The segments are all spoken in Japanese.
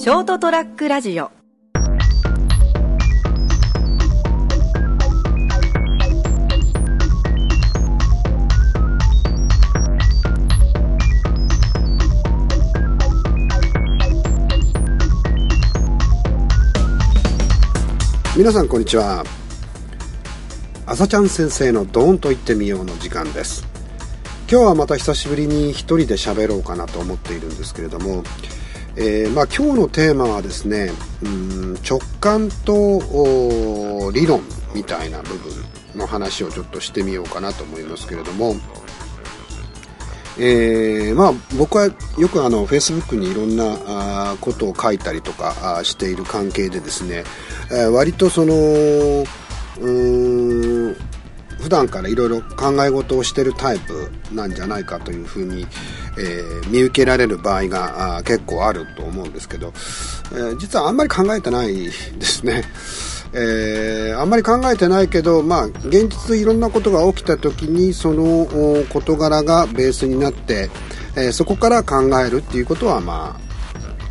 ショートトラックラジオ。皆さんこんにちは。朝ちゃん先生のドーンと言ってみようの時間です。今日はまた久しぶりに一人で喋ろうかなと思っているんですけれども、えー、まあ、今日のテーマはですねうん直感と理論みたいな部分の話をちょっとしてみようかなと思いますけれどもえー、まあ、僕はよくあの Facebook にいろんなことを書いたりとかしている関係でですね、えー、割とそのうーん普段からいろいろ考え事をしてるタイプなんじゃないかというふうに、えー、見受けられる場合があ結構あると思うんですけど、えー、実はあんまり考えてないですね。えー、あんまり考えてないけど、まあ、現実いろんなことが起きた時にその事柄がベースになって、えー、そこから考えるっていうことは、ま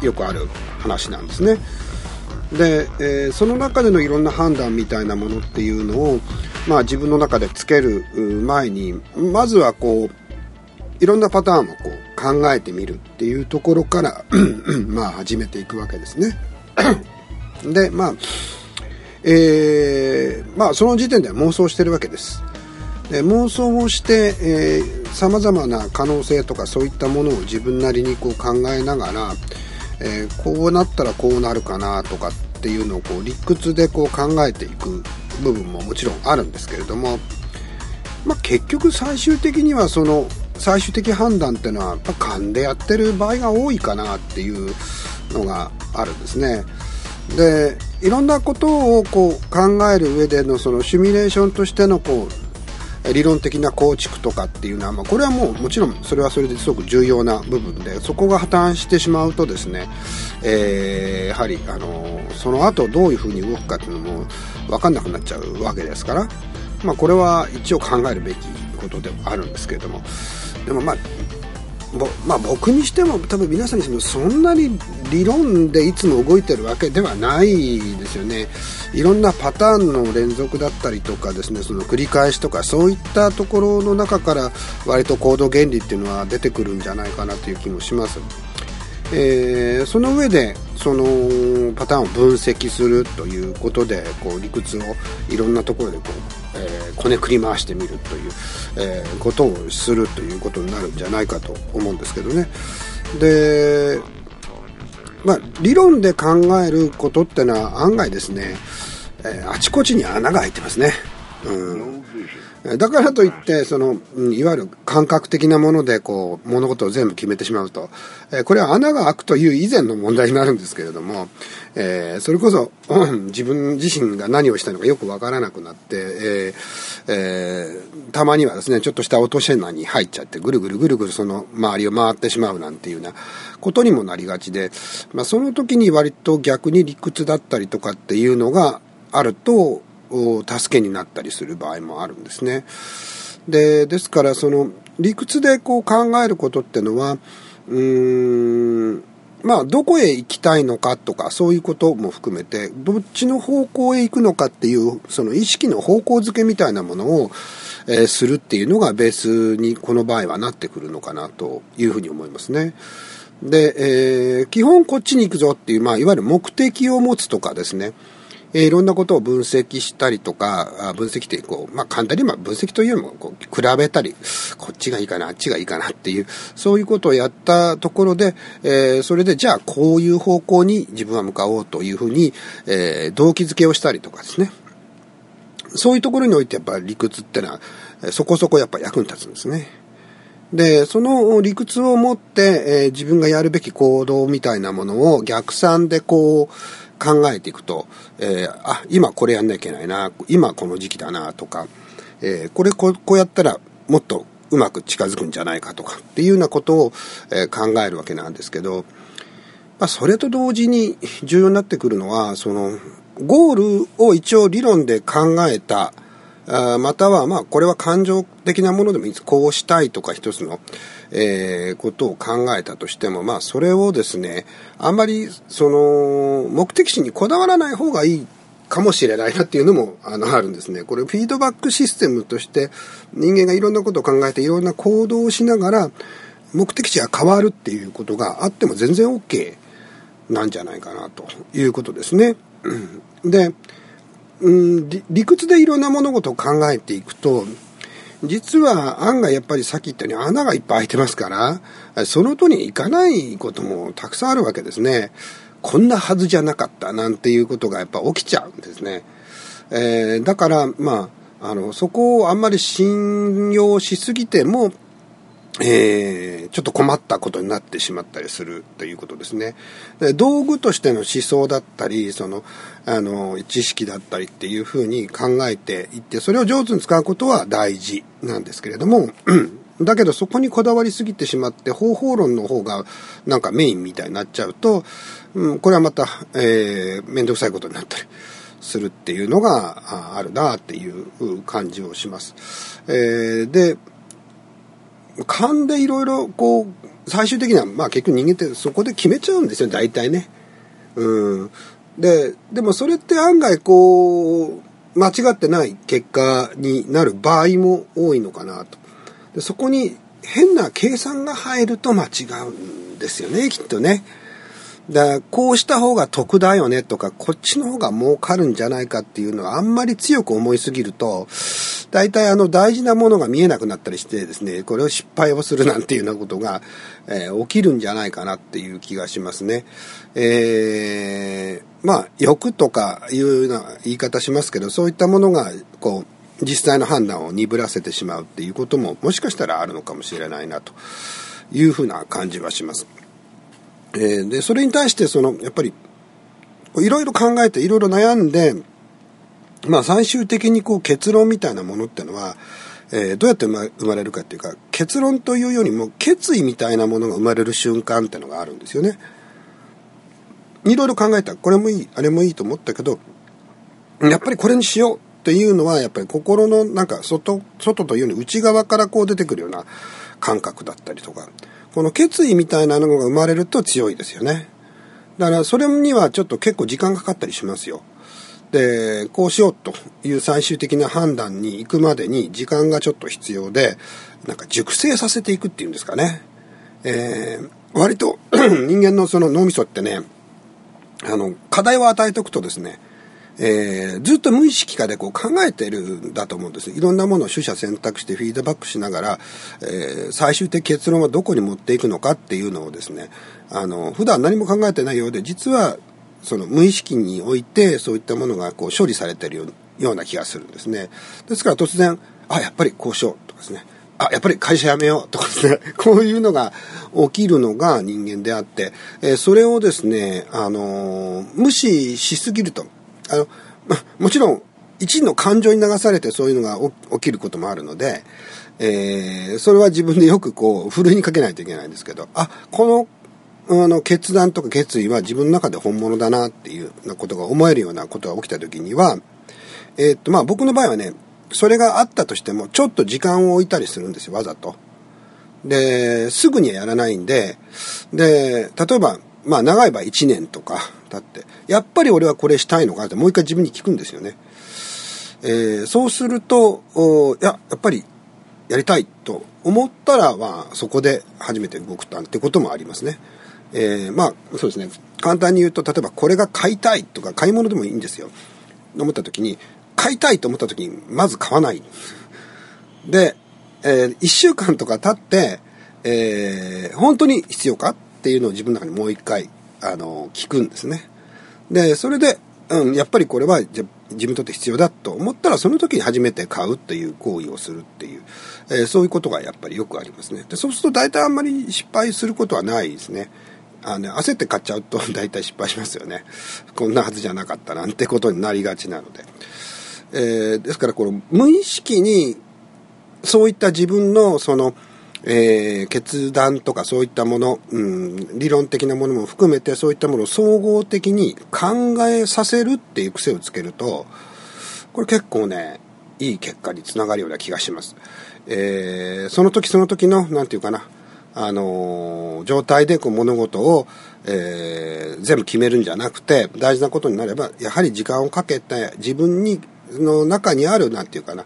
あ、よくある話なんですね。で、えー、その中でのいろんな判断みたいなものっていうのを、まあ、自分の中でつける前にまずはこういろんなパターンをこう考えてみるっていうところから まあ始めていくわけですね。でまあえー、まあその時点では妄想してるわけです。で妄想をしてさまざまな可能性とかそういったものを自分なりにこう考えながら、えー、こうなったらこうなるかなとかっていうのをこう理屈でこう考えていく部分ももちろんあるんですけれども、まあ、結局最終的にはその最終的判断っていうのは勘でやってる場合が多いかなっていうのがあるんですね。でいろんなことをこう考える上でのそのシミュレーションとしてのこう理論的な構築とかっていうのは、まあ、これはもうもちろんそれはそれですごく重要な部分でそこが破綻してしまうとですね、えー、やはりあのその後どういうふうに動くかっていうのも分かんなくなっちゃうわけですから、まあ、これは一応考えるべきことではあるんですけれどもでもまあまあ、僕にしても多分皆さんにしてもそんなに理論でいつも動いてるわけではないですよねいろんなパターンの連続だったりとかですねその繰り返しとかそういったところの中から割と行動原理っていうのは出てくるんじゃないかなという気もします。えー、その上でそのパターンを分析するということでこう理屈をいろんなところでこう、えー、こねくり回してみるという、えー、ことをするということになるんじゃないかと思うんですけどね。でまあ理論で考えることってのは案外ですね、えあちこちに穴が開いてますね。うん。だからといって、その、いわゆる感覚的なもので、こう、物事を全部決めてしまうと、えこれは穴が開くという以前の問題になるんですけれども、えー、それこそ、自分自身が何をしたのかよくわからなくなって、えーえー、たまにはですね、ちょっとした落とし穴に入っちゃって、ぐるぐるぐるぐるその周りを回ってしまうなんていうようなことにもなりがちで、まあ、その時に割と逆に理屈だったりとかっていうのがあると、助けになったりする場合もあるんですね。で、ですからその理屈でこう考えることってのは、うーん、まあ、どこへ行きたいのかとか、そういうことも含めて、どっちの方向へ行くのかっていう、その意識の方向づけみたいなものを、えー、するっていうのがベースにこの場合はなってくるのかなというふうに思いますね。で、えー、基本こっちに行くぞっていう、まあ、いわゆる目的を持つとかですね。えー、いろんなことを分析したりとか、分析ってこう、まあ、簡単に分析というよりもこう比べたり、こっちがいいかな、あっちがいいかなっていう、そういうことをやったところで、えー、それでじゃあこういう方向に自分は向かおうというふうに、えー、動機づけをしたりとかですね。そういうところにおいてやっぱ理屈ってのは、そこそこやっぱ役に立つんですね。で、その理屈を持って、えー、自分がやるべき行動みたいなものを逆算でこう、考えていくと、えー、あ、今これやんなきゃいけないな、今この時期だなとか、えー、これこうやったらもっとうまく近づくんじゃないかとかっていうようなことを、え、考えるわけなんですけど、まあ、それと同時に重要になってくるのは、その、ゴールを一応理論で考えた、あまたは、まあ、これは感情的なものでもいいです。こうしたいとか一つの、えー、ことを考えたとしても、まあ、それをですね、あんまり、その、目的地にこだわらない方がいいかもしれないなっていうのも、あの、あるんですね。これ、フィードバックシステムとして、人間がいろんなことを考えて、いろんな行動をしながら、目的地が変わるっていうことがあっても全然 OK なんじゃないかなということですね。で、うん、理屈でいろんな物事を考えていくと、実は案外やっぱりさっき言ったように穴がいっぱい開いてますから、そのとに行かないこともたくさんあるわけですね。こんなはずじゃなかったなんていうことがやっぱ起きちゃうんですね。えー、だから、まあ、あの、そこをあんまり信用しすぎても、えー、ちょっと困ったことになってしまったりするということですね。道具としての思想だったり、その、あの、知識だったりっていうふうに考えていって、それを上手に使うことは大事なんですけれども、だけどそこにこだわりすぎてしまって方法論の方がなんかメインみたいになっちゃうと、うん、これはまた、えー、めんどくさいことになったりするっていうのがあるなっていう感じをします。えー、で、勘でいろいろこう、最終的には、まあ結局人間ってそこで決めちゃうんですよ、大体ね。うん。で、でもそれって案外こう、間違ってない結果になる場合も多いのかなと。でそこに変な計算が入ると間違うんですよね、きっとね。だこうした方が得だよねとか、こっちの方が儲かるんじゃないかっていうのはあんまり強く思いすぎると、大体あの大事なものが見えなくなったりしてですね、これを失敗をするなんていうようなことが、えー、起きるんじゃないかなっていう気がしますね。えー、まあ、欲とかいうような言い方しますけど、そういったものが、こう、実際の判断を鈍らせてしまうっていうことも、もしかしたらあるのかもしれないなというふうな感じはします。えー、で、それに対して、その、やっぱり、いろいろ考えて、いろいろ悩んで、まあ最終的にこう結論みたいなものってのは、えー、どうやって生まれるかっていうか、結論というよりも決意みたいなものが生まれる瞬間ってのがあるんですよね。いろいろ考えた。これもいい、あれもいいと思ったけど、やっぱりこれにしようっていうのは、やっぱり心のなんか外、外というように内側からこう出てくるような感覚だったりとか、この決意みたいなのが生まれると強いですよね。だからそれにはちょっと結構時間かかったりしますよ。で、こうしようという最終的な判断に行くまでに時間がちょっと必要で、なんか熟成させていくっていうんですかね。えー、割と 人間のその脳みそってね、あの、課題を与えておくとですね、えー、ずっと無意識化でこう考えてるんだと思うんです。いろんなものを取捨選択してフィードバックしながら、えー、最終的結論はどこに持っていくのかっていうのをですね、あの、普段何も考えてないようで、実は、その無意識において、そういったものがこう処理されてるような気がするんですね。ですから突然、あ、やっぱりこうしようとかですね。あ、やっぱり会社辞めようとかですね。こういうのが起きるのが人間であって、えー、それをですね、あのー、無視しすぎると、あの、ま、もちろん、一の感情に流されてそういうのが起きることもあるので、えー、それは自分でよくこう、ふるいにかけないといけないんですけど、あ、この、あの、決断とか決意は自分の中で本物だなっていうなことが思えるようなことが起きた時には、えー、っと、まあ僕の場合はね、それがあったとしても、ちょっと時間を置いたりするんですよ、わざと。で、すぐにはやらないんで、で、例えば、まあ長い場合1年とか経って、やっぱり俺はこれしたいのかってもう一回自分に聞くんですよね。えー、そうすると、いや、やっぱりやりたいと思ったら、まあそこで初めて動くなんてこともありますね。えー、まあそうですね。簡単に言うと、例えばこれが買いたいとか買い物でもいいんですよ。思った時に、買いたいと思った時に、まず買わない。で、えー、1週間とか経って、えー、本当に必要かっていうのを自分の中にもう一回、あの、聞くんですね。で、それで、うん、やっぱりこれは自分にとって必要だと思ったら、その時に初めて買うっていう行為をするっていう、えー、そういうことがやっぱりよくありますね。で、そうすると大体あんまり失敗することはないですね。あの、焦って買っちゃうと 大体失敗しますよね。こんなはずじゃなかったなんてことになりがちなので。えー、ですからこの無意識にそういった自分のその、えー、決断とかそういったもの、うん、理論的なものも含めてそういったものを総合的に考えさせるっていう癖をつけると、これ結構ね、いい結果につながるような気がします。えー、その時その時の、なんていうかな、あの、状態でこう物事を、えー、全部決めるんじゃなくて、大事なことになれば、やはり時間をかけて自分に、の中にある、なんていうかな、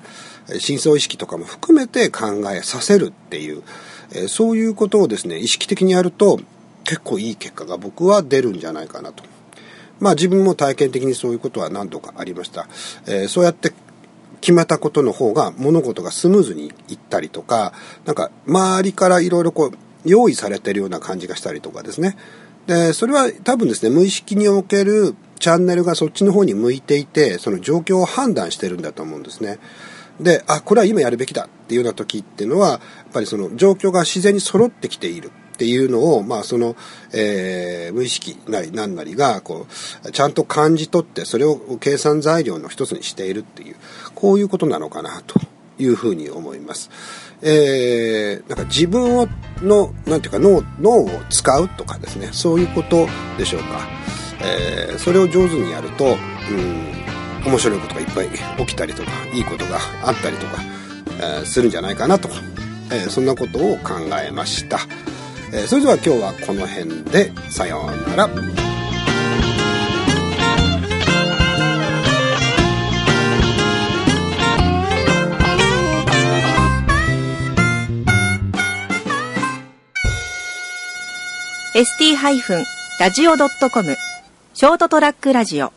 深層意識とかも含めて考えさせるっていう、えー、そういうことをですね、意識的にやると、結構いい結果が僕は出るんじゃないかなと。まあ自分も体験的にそういうことは何度かありました。えー、そうやって決めたことの方が物事がスムーズにいったりとか、なんか周りからいろいろこう用意されてるような感じがしたりとかですね。で、それは多分ですね、無意識におけるチャンネルがそっちの方に向いていて、その状況を判断してるんだと思うんですね。で、あ、これは今やるべきだっていうような時っていうのは、やっぱりその状況が自然に揃ってきている。っていうのを、まあ、その、えー、無意識なり何なりが、こう、ちゃんと感じ取って、それを計算材料の一つにしているっていう、こういうことなのかな、というふうに思います。えー、なんか自分を、の、なんていうか脳、脳を使うとかですね、そういうことでしょうか。えー、それを上手にやると、うん、面白いことがいっぱい起きたりとか、いいことがあったりとか、えー、するんじゃないかなと、えー、そんなことを考えました。え、それでは今日はこの辺でさようなら。st-radio.com ショートトラックラジオ